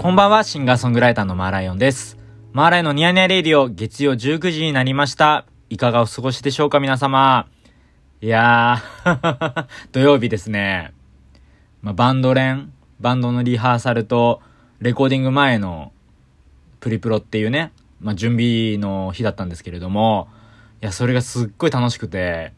こんばんは、シンガーソングライターのマーライオンです。マーライオンのニヤニヤレディオ、月曜19時になりました。いかがお過ごしでしょうか、皆様。いやー、土曜日ですね。まあ、バンド練、バンドのリハーサルと、レコーディング前のプリプロっていうね、まあ、準備の日だったんですけれども、いや、それがすっごい楽しくて、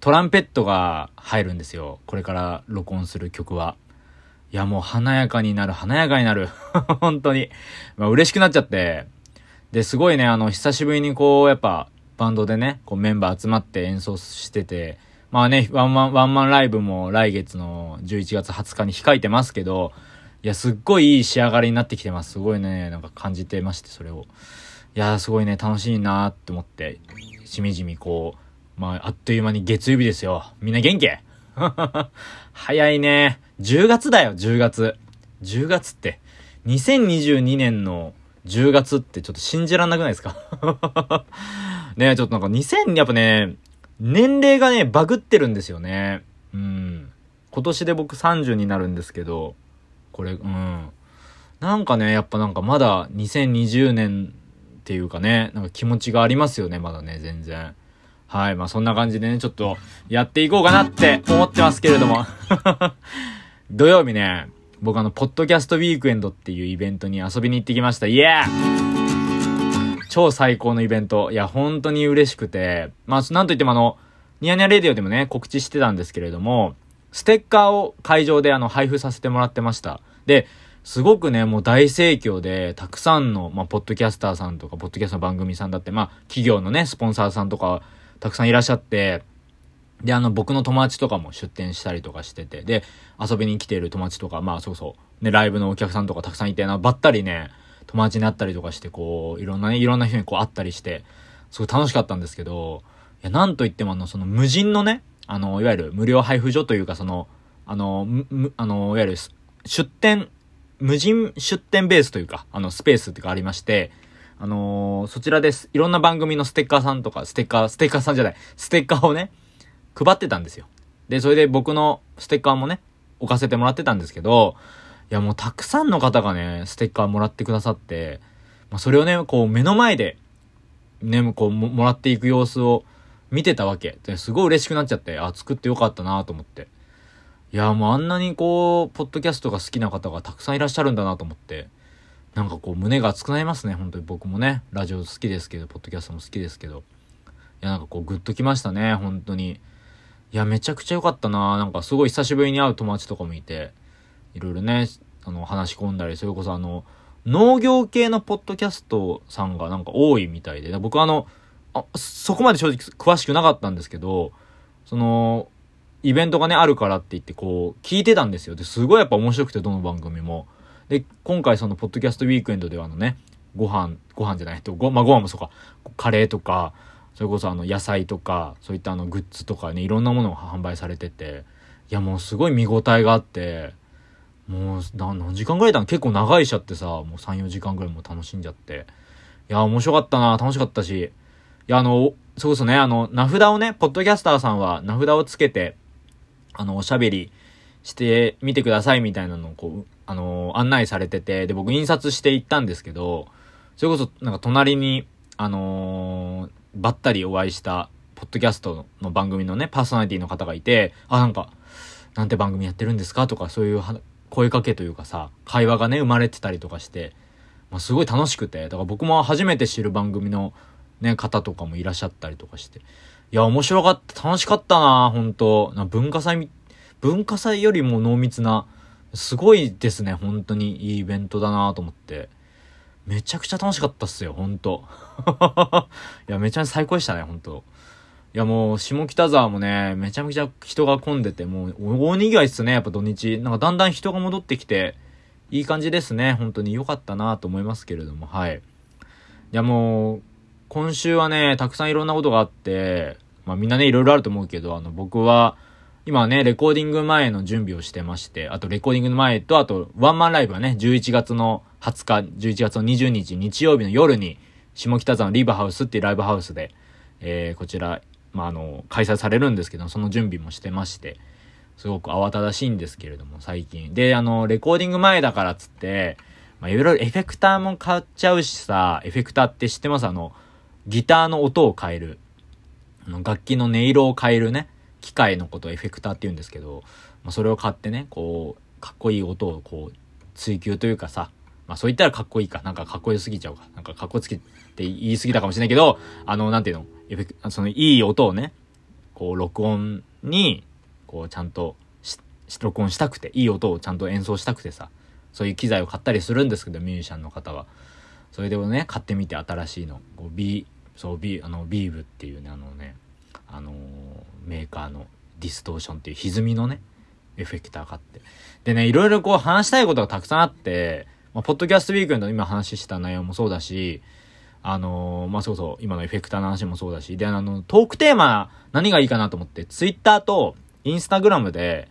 トランペットが入るんですよ。これから録音する曲は。いや、もう華やかになる、華やかになる。本当に。まあ、嬉しくなっちゃって。で、すごいね、あの、久しぶりにこう、やっぱ、バンドでね、こうメンバー集まって演奏してて、まあね、ワンマン、ワンマンライブも来月の11月20日に控えてますけど、いや、すっごいいい仕上がりになってきてます。すごいね、なんか感じてまして、それを。いや、すごいね、楽しいなーって思って、しみじみこう、まあ、あっという間に月曜日ですよ。みんな元気？早いね。10月だよ、10月。10月って。2022年の10月ってちょっと信じらんなくないですか？ねちょっとなんか2000、やっぱね、年齢がね、バグってるんですよね。うん。今年で僕30になるんですけど、これ、うん。なんかね、やっぱなんかまだ2020年っていうかね、なんか気持ちがありますよね、まだね、全然。はい。まあそんな感じでね、ちょっとやっていこうかなって思ってますけれども。土曜日ね、僕あの、ポッドキャストウィークエンドっていうイベントに遊びに行ってきました。イエー超最高のイベント。いや、本当に嬉しくて。まあ、なんといってもあの、ニヤニヤレディオでもね、告知してたんですけれども、ステッカーを会場であの、配布させてもらってました。で、すごくね、もう大盛況で、たくさんの、まあ、ポッドキャスターさんとか、ポッドキャストの番組さんだって、まあ、企業のね、スポンサーさんとか、たくさんいらっしゃって、で、あの、僕の友達とかも出店したりとかしてて、で、遊びに来ている友達とか、まあそうそう、ね、ライブのお客さんとかたくさんいてな、ばったりね、友達に会ったりとかして、こう、いろんなね、いろんな人にこう会ったりして、すごい楽しかったんですけど、いや、なんといってもあの、その無人のね、あの、いわゆる無料配布所というか、その、あの、むあの、いわゆる出店、無人出店ベースというか、あの、スペースっていうかありまして、あのーそちらです。いろんな番組のステッカーさんとか、ステッカー、ステッカーさんじゃない、ステッカーをね、配ってたんですよ。で、それで僕のステッカーもね、置かせてもらってたんですけど、いやもうたくさんの方がね、ステッカーもらってくださって、まあ、それをね、こう目の前で、ね、こうもらっていく様子を見てたわけ。ですごい嬉しくなっちゃって、あ、作ってよかったなと思って。いやもうあんなにこう、ポッドキャストが好きな方がたくさんいらっしゃるんだなと思って、なんかこう胸が熱くなりますね、本当に僕もね、ラジオ好きですけど、ポッドキャストも好きですけど。いやなんかこうグッときましたね、本当に。いや、めちゃくちゃ良かったななんかすごい久しぶりに会う友達とかもいて、いろいろね、あの、話し込んだり、それこそあの、農業系のポッドキャストさんがなんか多いみたいで、僕あの、あ、そこまで正直詳しくなかったんですけど、その、イベントがね、あるからって言ってこう、聞いてたんですよ。で、すごいやっぱ面白くて、どの番組も。で、今回その、ポッドキャストウィークエンドではあのね、ご飯、ご飯じゃないと、ご、まあ、ご飯もそうか、カレーとか、それこそあの野菜とかそういったあのグッズとかねいろんなものが販売されてていやもうすごい見応えがあってもう何時間ぐらいだ結構長いしちゃってさもう34時間ぐらいも楽しんじゃって。いや面白かったな楽しかったし。いやあのそれこそねあの名札をねポッドキャスターさんは名札をつけてあのおしゃべりしてみてくださいみたいなのをこうあの案内されててで僕印刷して行ったんですけどそれこそなんか隣にあのーばったりお会いした、ポッドキャストの番組のね、パーソナリティの方がいて、あ、なんか、なんて番組やってるんですか？とか、そういう声かけというかさ、会話がね、生まれてたりとかして、まあ、すごい楽しくて、だから僕も初めて知る番組のね、方とかもいらっしゃったりとかして、いや、面白かった、楽しかったな本当。な文化祭、文化祭よりも濃密な、すごいですね、本当にいいイベントだなと思って。めちゃくちゃ楽しかったっすよ、ほんと。いや、めちゃめちゃ最高でしたね、ほんと。いや、もう、下北沢もね、めちゃめちゃ人が混んでて、もう、大賑わいっすね、やっぱ土日。なんかだんだん人が戻ってきて、いい感じですね。本当に良かったなと思いますけれども、はい。いや、もう、今週はね、たくさんいろんなことがあって、まあみんなね、いろいろあると思うけど、あの、僕は、今ね、レコーディング前の準備をしてまして、あとレコーディングの前と、あとワンマンライブはね、11月の20日、11月の20日、日曜日の夜に、下北沢のリバハウスっていうライブハウスで、えー、こちら、まあ、あの、開催されるんですけど、その準備もしてまして、すごく慌ただしいんですけれども、最近。で、あの、レコーディング前だからっつって、まあ、いろいろエフェクターも買っちゃうしさ、エフェクターって知ってます？あの、ギターの音を変える。あの、楽器の音色を変えるね、機械のことをエフェクターって言うんですけど、まあ、それを買ってね、こう、かっこいい音をこう、追求というかさ、まあそう言ったらかっこいいか。なんかかっこよすぎちゃうか。なんかかっこつけって言い過ぎたかもしれないけど、あの、なんていうの、エフェクそのいい音をね、こう録音に、こうちゃんと録音したくて、いい音をちゃんと演奏したくてさ、そういう機材を買ったりするんですけど、ミュージシャンの方は。それでもね、買ってみて新しいの。こう B、そう、B、あの、ビーブっていうね、あのね、あのー、メーカーのディストーションっていう歪みのね、エフェクター買って。でね、いろいろこう話したいことがたくさんあって、まあ、ポッドキャストウィークエンド今話した内容もそうだし、あのー、まあ、そうそう、今のエフェクターの話もそうだし、で、あの、トークテーマ、何がいいかなと思って、ツイッターとインスタグラムで、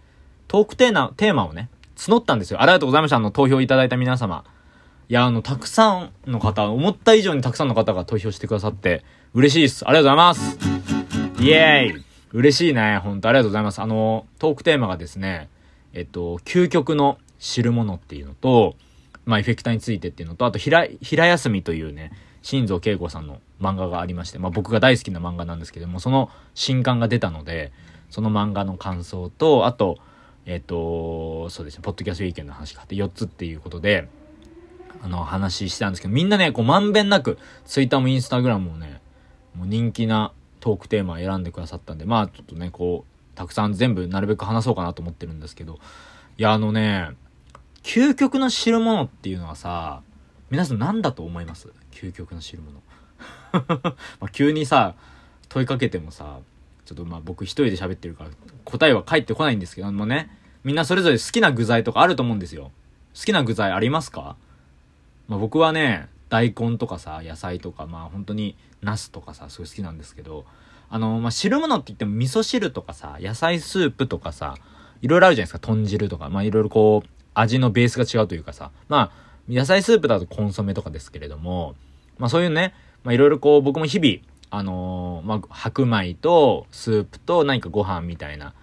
トークテーマ、テーマをね、募ったんですよ。ありがとうございました。あの、投票いただいた皆様。いや、あの、たくさんの方、思った以上にたくさんの方が投票してくださって、嬉しいです。ありがとうございます。イエーイ嬉しいね。ほんとありがとうございます。あの、トークテーマがですね、えっと、究極の知るものっていうのと、まあ、エフェクターについてっていうのと、あと、平、平休みというね、新蔵恵子さんの漫画がありまして、まあ、僕が大好きな漫画なんですけども、その新刊が出たので、その漫画の感想と、あと、えっ、と、そうですね、ポッドキャストウィーケンの話があって、4つっていうことで、あの、話してたんですけど、みんなね、こう、まんべんなく、ツイッターもインスタグラムもね、もう人気なトークテーマ選んでくださったんで、まあ、ちょっとね、こう、たくさん全部なるべく話そうかなと思ってるんですけど、いや、あのね、究極の知るものっていうのはさ、皆さん何だと思います？究極の知るもの。ま急にさ、問いかけてもさ、ちょっとまあ僕一人で喋ってるから答えは返ってこないんですけどもね、みんなそれぞれ好きな具材とかあると思うんですよ。好きな具材ありますか？まあ僕はね、大根とかさ、野菜とか、まあ本当にナスとかさ、すごい好きなんですけど、あの、まあ、汁物って言っても味噌汁とかさ、野菜スープとかさ、いろいろあるじゃないですか。豚汁とか。まあ、いろいろこう、味のベースが違うというかさ。まあ、野菜スープだとコンソメとかですけれども、まあそういうね、まあいろいろこう、僕も日々、あのー、まあ、白米とスープと何かご飯みたいな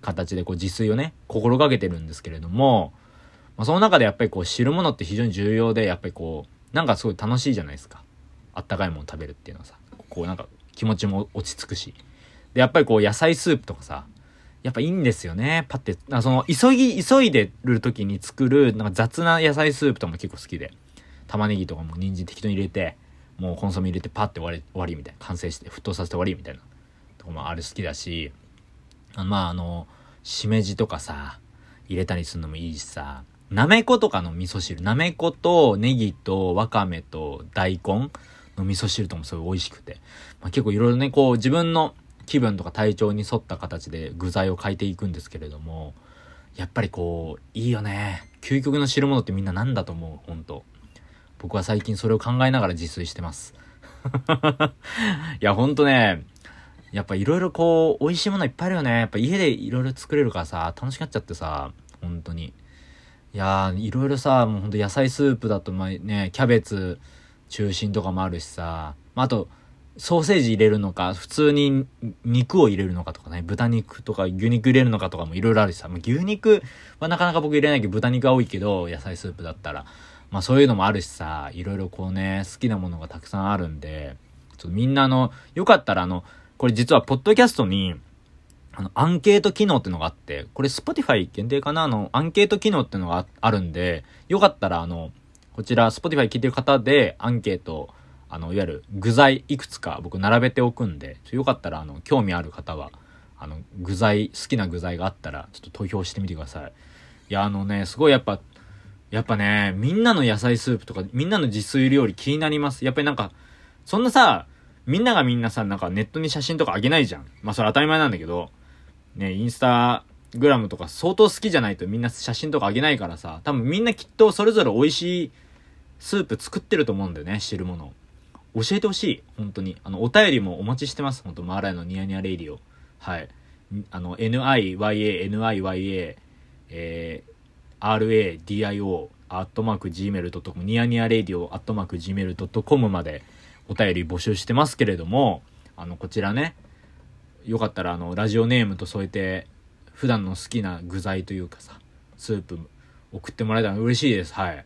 形でこう自炊をね、心がけてるんですけれども、まあその中でやっぱりこう汁物って非常に重要で、やっぱりこう、なんかすごい楽しいじゃないですか。あったかいもの食べるっていうのはさ、こうなんか気持ちも落ち着くし。で、やっぱりこう野菜スープとかさ、やっぱいいんですよね。パって、その、急ぎ、急いでる時に作る、なんか雑な野菜スープとかも結構好きで。玉ねぎとかも人参適当に入れて、もうコンソメ入れてパッて終わり、終わりみたいな。完成して、沸騰させて終わりみたいな。とかもあれ好きだし、まああの、しめじとかさ、入れたりするのもいいしさ、なめことかの味噌汁、なめことネギとわかめと大根の味噌汁ともすごい美味しくて、まあ、結構いろいろね、こう自分の気分とか体調に沿った形で具材を変えていくんですけれども、やっぱりこう、いいよね。究極の汁物ってみんな何だと思う本当僕は最近それを考えながら自炊してます。いや、ほんとね、やっぱいろいろこう、美味しいものいっぱいあるよね。やっぱ家でいろいろ作れるからさ、楽しくなっちゃってさ、本当に。いやー、いろいろさ、もうほんと野菜スープだと、まあね、キャベツ中心とかもあるしさ、まあ、と、ソーセージ入れるのか、普通に肉を入れるのかとかね、豚肉とか牛肉入れるのかとかもいろいろあるしさ、まあ、牛肉はなかなか僕入れないけど、豚肉が多いけど、野菜スープだったら。まあそういうのもあるしさ、いろいろこうね、好きなものがたくさんあるんで、ちょっとみんなあの、よかったらあの、これ実はポッドキャストに、あの、アンケート機能ってのがあって、これ Spotify 限定かな？あの、アンケート機能ってのがあるんで、よかったらあの、こちら Spotify 聞いてる方でアンケート、あの、いわゆる具材いくつか僕並べておくんで、よかったらあの、興味ある方は、あの、具材、好きな具材があったら、ちょっと投票してみてください。いや、あのね、すごいやっぱ、やっぱね、みんなの野菜スープとか、みんなの自炊料理気になります。やっぱりなんか、そんなさ、みんながみんなさ、なんかネットに写真とかあげないじゃん。まあそれ当たり前なんだけど、ね、インスタグラムとか相当好きじゃないとみんな写真とかあげないからさ、多分みんなきっとそれぞれ美味しいスープ作ってると思うんだよね、汁物。教えてほしい。本当に。あの、お便りもお待ちしてます。本当マーライのニヤニヤレイディオ。はい。あの、niya, niya, えー、radio アットマーク gmail.com ニヤニヤレイディオアットマーク gmail.com までお便り募集してますけれども、あの、こちらね、よかったらあの、ラジオネームと添えて、普段の好きな具材というかさ、スープ送ってもらえたら嬉しいです。はい。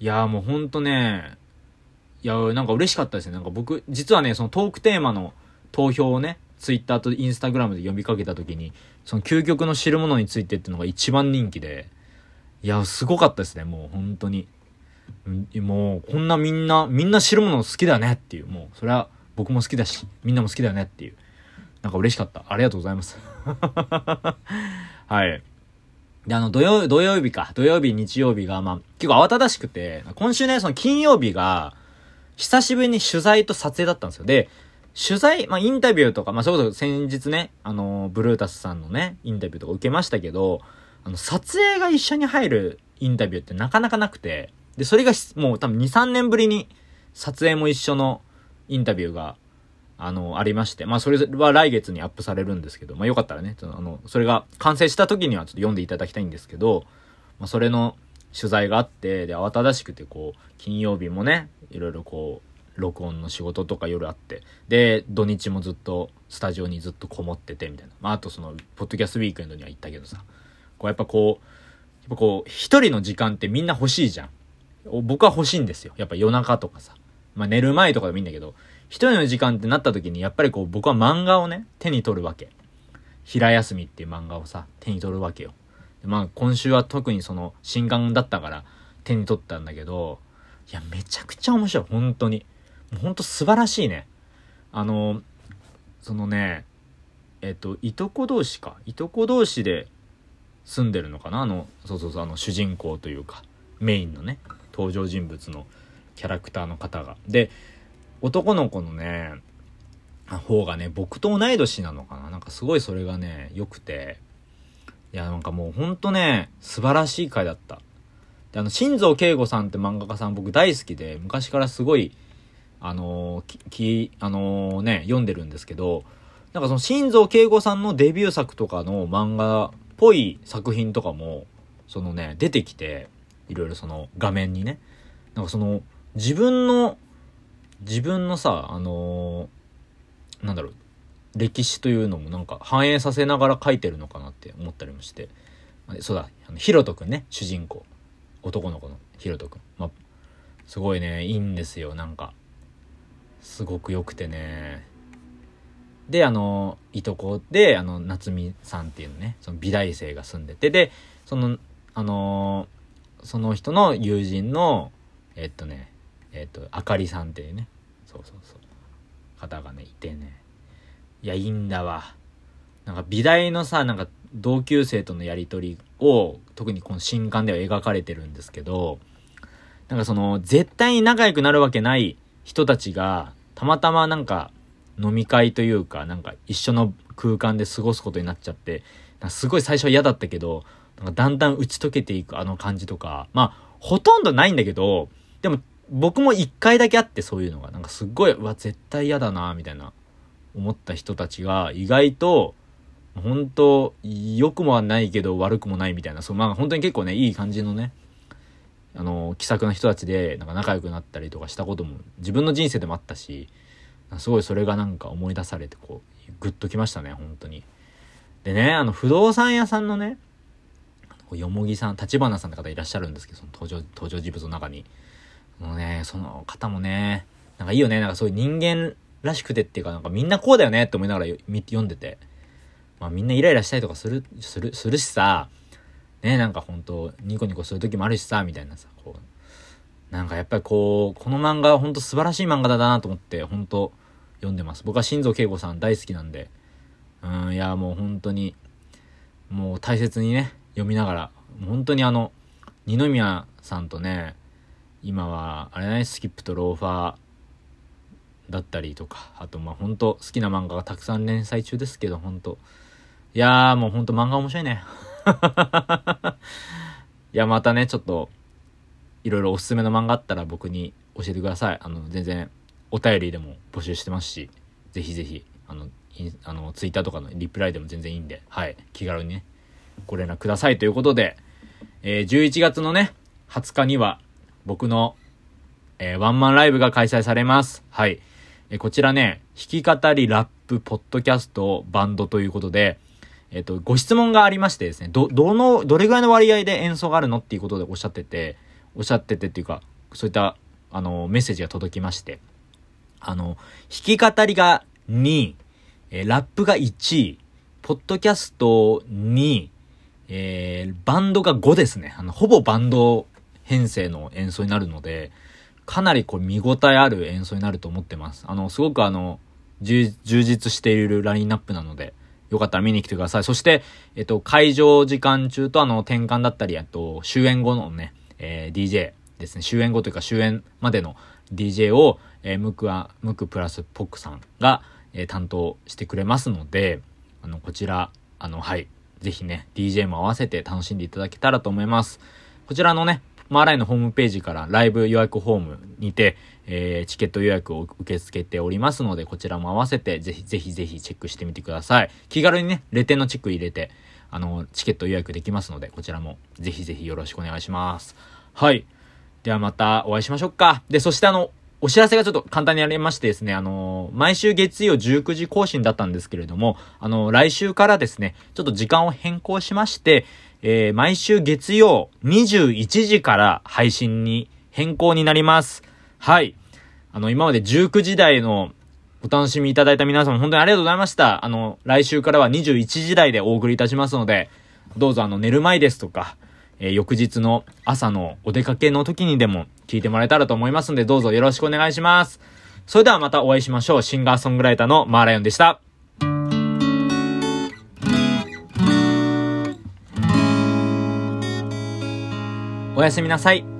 いやもうほんとね、いやなんか嬉しかったですね。なんか僕、実はね、そのトークテーマの投票をね、ツイッターとインスタグラムで呼びかけた時に、その究極の知るものについてっていうのが一番人気で、いや、すごかったですね、もう本当に。もう、こんなみんな、みんな知るもの好きだねっていう、もう、それは僕も好きだし、みんなも好きだよねっていう。なんか嬉しかった。ありがとうございます。はい。で、あの、土曜、土曜日か。土曜日、日曜日が、まあ、結構慌ただしくて、今週ね、その金曜日が、久しぶりに取材と撮影だったんですよ。で、取材、まあ、インタビューとか、まあ、それこそ先日ね、あの、ブルータスさんのね、インタビューとか受けましたけど、あの、撮影が一緒に入るインタビューってなかなかなくて、で、それがもう多分2、3年ぶりに撮影も一緒のインタビューが、あの、ありまして、まあそれは来月にアップされるんですけど、まあよかったらね、あの、それが完成した時にはちょっと読んでいただきたいんですけど、まあそれの取材があって、で、慌ただしくてこう、金曜日もね、いろいろこう、録音の仕事とか夜あって、で、土日もずっとスタジオにずっとこもってて、みたいな。まああとその、ポッドキャストウィークエンドには行ったけどさ、こうやっぱこう、やっぱこう、一人の時間ってみんな欲しいじゃん。僕は欲しいんですよ。やっぱ夜中とかさ。まあ寝る前とかでもいいんだけど、一人の時間ってなった時に、やっぱりこう僕は漫画をね、手に取るわけ。平休みっていう漫画をさ、手に取るわけよ。まあ今週は特にその新刊だったから手に取ったんだけど、いや、めちゃくちゃ面白い。本当に。もう本当素晴らしいね。あの、そのね、えっと、いとこ同士か。いとこ同士で住んでるのかな？あの、そうそうそう、あの主人公というか、メインのね。登場人物のキャラクターの方が。で、男の子のね、方がね、僕と同い年なのかななんかすごいそれがね、良くて、いや、なんかもうほんとね、素晴らしい回だった。で、あの、新蔵慶吾さんって漫画家さん僕大好きで、昔からすごい、あのー、き、あのー、ね、読んでるんですけど、なんかその新蔵慶吾さんのデビュー作とかの漫画っぽい作品とかも、そのね、出てきて、いろいろその画面にね。なんかその、自分の、自分のさ、あのー、なんだろう、歴史というのもなんか反映させながら書いてるのかなって思ったりもして。そうだ、あの、ひろとくんね、主人公。男の子のひろとくん。まあ、すごいね、いいんですよ、なんか。すごく良くてね。で、あの、いとこで、あの、夏美さんっていうのね、その美大生が住んでて、で、その、あのーその人の友人の、えっとね、えっと、あかりさんっていうね、そうそうそう、方がね、いてね。いや、いいんだわ。なんか美大のさ、なんか同級生とのやりとりを、特にこの新刊では描かれてるんですけど、なんかその、絶対に仲良くなるわけない人たちが、たまたまなんか、飲み会というか、なんか一緒の空間で過ごすことになっちゃって、すごい最初は嫌だったけど、なんかだんだん打ち解けていくあの感じとか、まあ、ほとんどないんだけど、でも僕も一回だけあってそういうのが、なんかすっごい、うわ、絶対嫌だな、みたいな、思った人たちが意外と、本当良くもないけど悪くもないみたいな、そう、まあ本当に結構ね、いい感じのね、あの、気さくな人たちで、なんか仲良くなったりとかしたことも自分の人生でもあったし、すごいそれがなんか思い出されて、こう、グッときましたね、本当に。でね、あの、不動産屋さんのね、よもぎさん、立花さんって方いらっしゃるんですけど、その登場、登場人物の中に。もうね、その方もね、なんかいいよね、なんかそういう人間らしくてっていうか、なんかみんなこうだよねって思いながら読んでて。まあみんなイライラしたりとかする、する、するしさ、ね、なんかほんと、ニコニコする時もあるしさ、みたいなさ、こう。なんかやっぱりこう、この漫画はほんと素晴らしい漫画だなと思って、ほんと読んでます。僕は新蔵慶吾さん大好きなんで、うん、いやもう本当に、もう大切にね、読みながら、本当にあの、二宮さんとね、今は、あれね、スキップとローファーだったりとか、あとまあ本当好きな漫画がたくさん連載中ですけど、本当いやーもう本当漫画面白いね。いや、またね、ちょっと、いろいろおすすめの漫画あったら僕に教えてください。あの、全然、お便りでも募集してますし、ぜひぜひ、あの、あの、ツイッターとかのリプライでも全然いいんで、はい、気軽にね、ご連絡くださいということで、えー、11月のね、20日には、僕の、えー、ワンマンライブが開催されます。はい。えー、こちらね、弾き語り、ラップ、ポッドキャスト、バンドということで、えっ、ー、と、ご質問がありましてですね、ど、どの、どれぐらいの割合で演奏があるのっていうことでおっしゃってて、おっしゃっててっていうか、そういった、あの、メッセージが届きまして、あの、弾き語りが2位、えー、ラップが1位、ポッドキャスト2位、えー、バンドが5ですね。あの、ほぼバンド編成の演奏になるので、かなりこう見応えある演奏になると思ってます。あの、すごくあの、充実しているラインナップなので、よかったら見に来てください。そして、えっと、会場時間中とあの、転換だったり、あと、終演後のね、えー、DJ ですね、終演後というか終演までの DJ を、えー、ムクは、ムクプラスポックさんが、えー、担当してくれますので、あの、こちら、あの、はい、ぜひね、DJ も合わせて楽しんでいただけたらと思います。こちらのね、マーライのホームページからライブ予約ホームにて、えー、チケット予約を受け付けておりますので、こちらも合わせてぜひぜひぜひチェックしてみてください。気軽にね、レテのチェック入れて、あの、チケット予約できますので、こちらもぜひぜひよろしくお願いします。はい。ではまたお会いしましょうか。で、そしてあの、お知らせがちょっと簡単にありましてですね、あの毎週月曜19時更新だったんですけれども、あの来週からですね、ちょっと時間を変更しまして、えー、毎週月曜21時から配信に変更になります。はい。あの、今まで19時台のお楽しみいただいた皆様本当にありがとうございました。あの、来週からは21時台でお送りいたしますので、どうぞあの、寝る前ですとか、え、翌日の朝のお出かけの時にでも聞いてもらえたらと思いますので、どうぞよろしくお願いします。それではまたお会いしましょう。シンガーソングライターのマーライオンでした。おやすみなさい。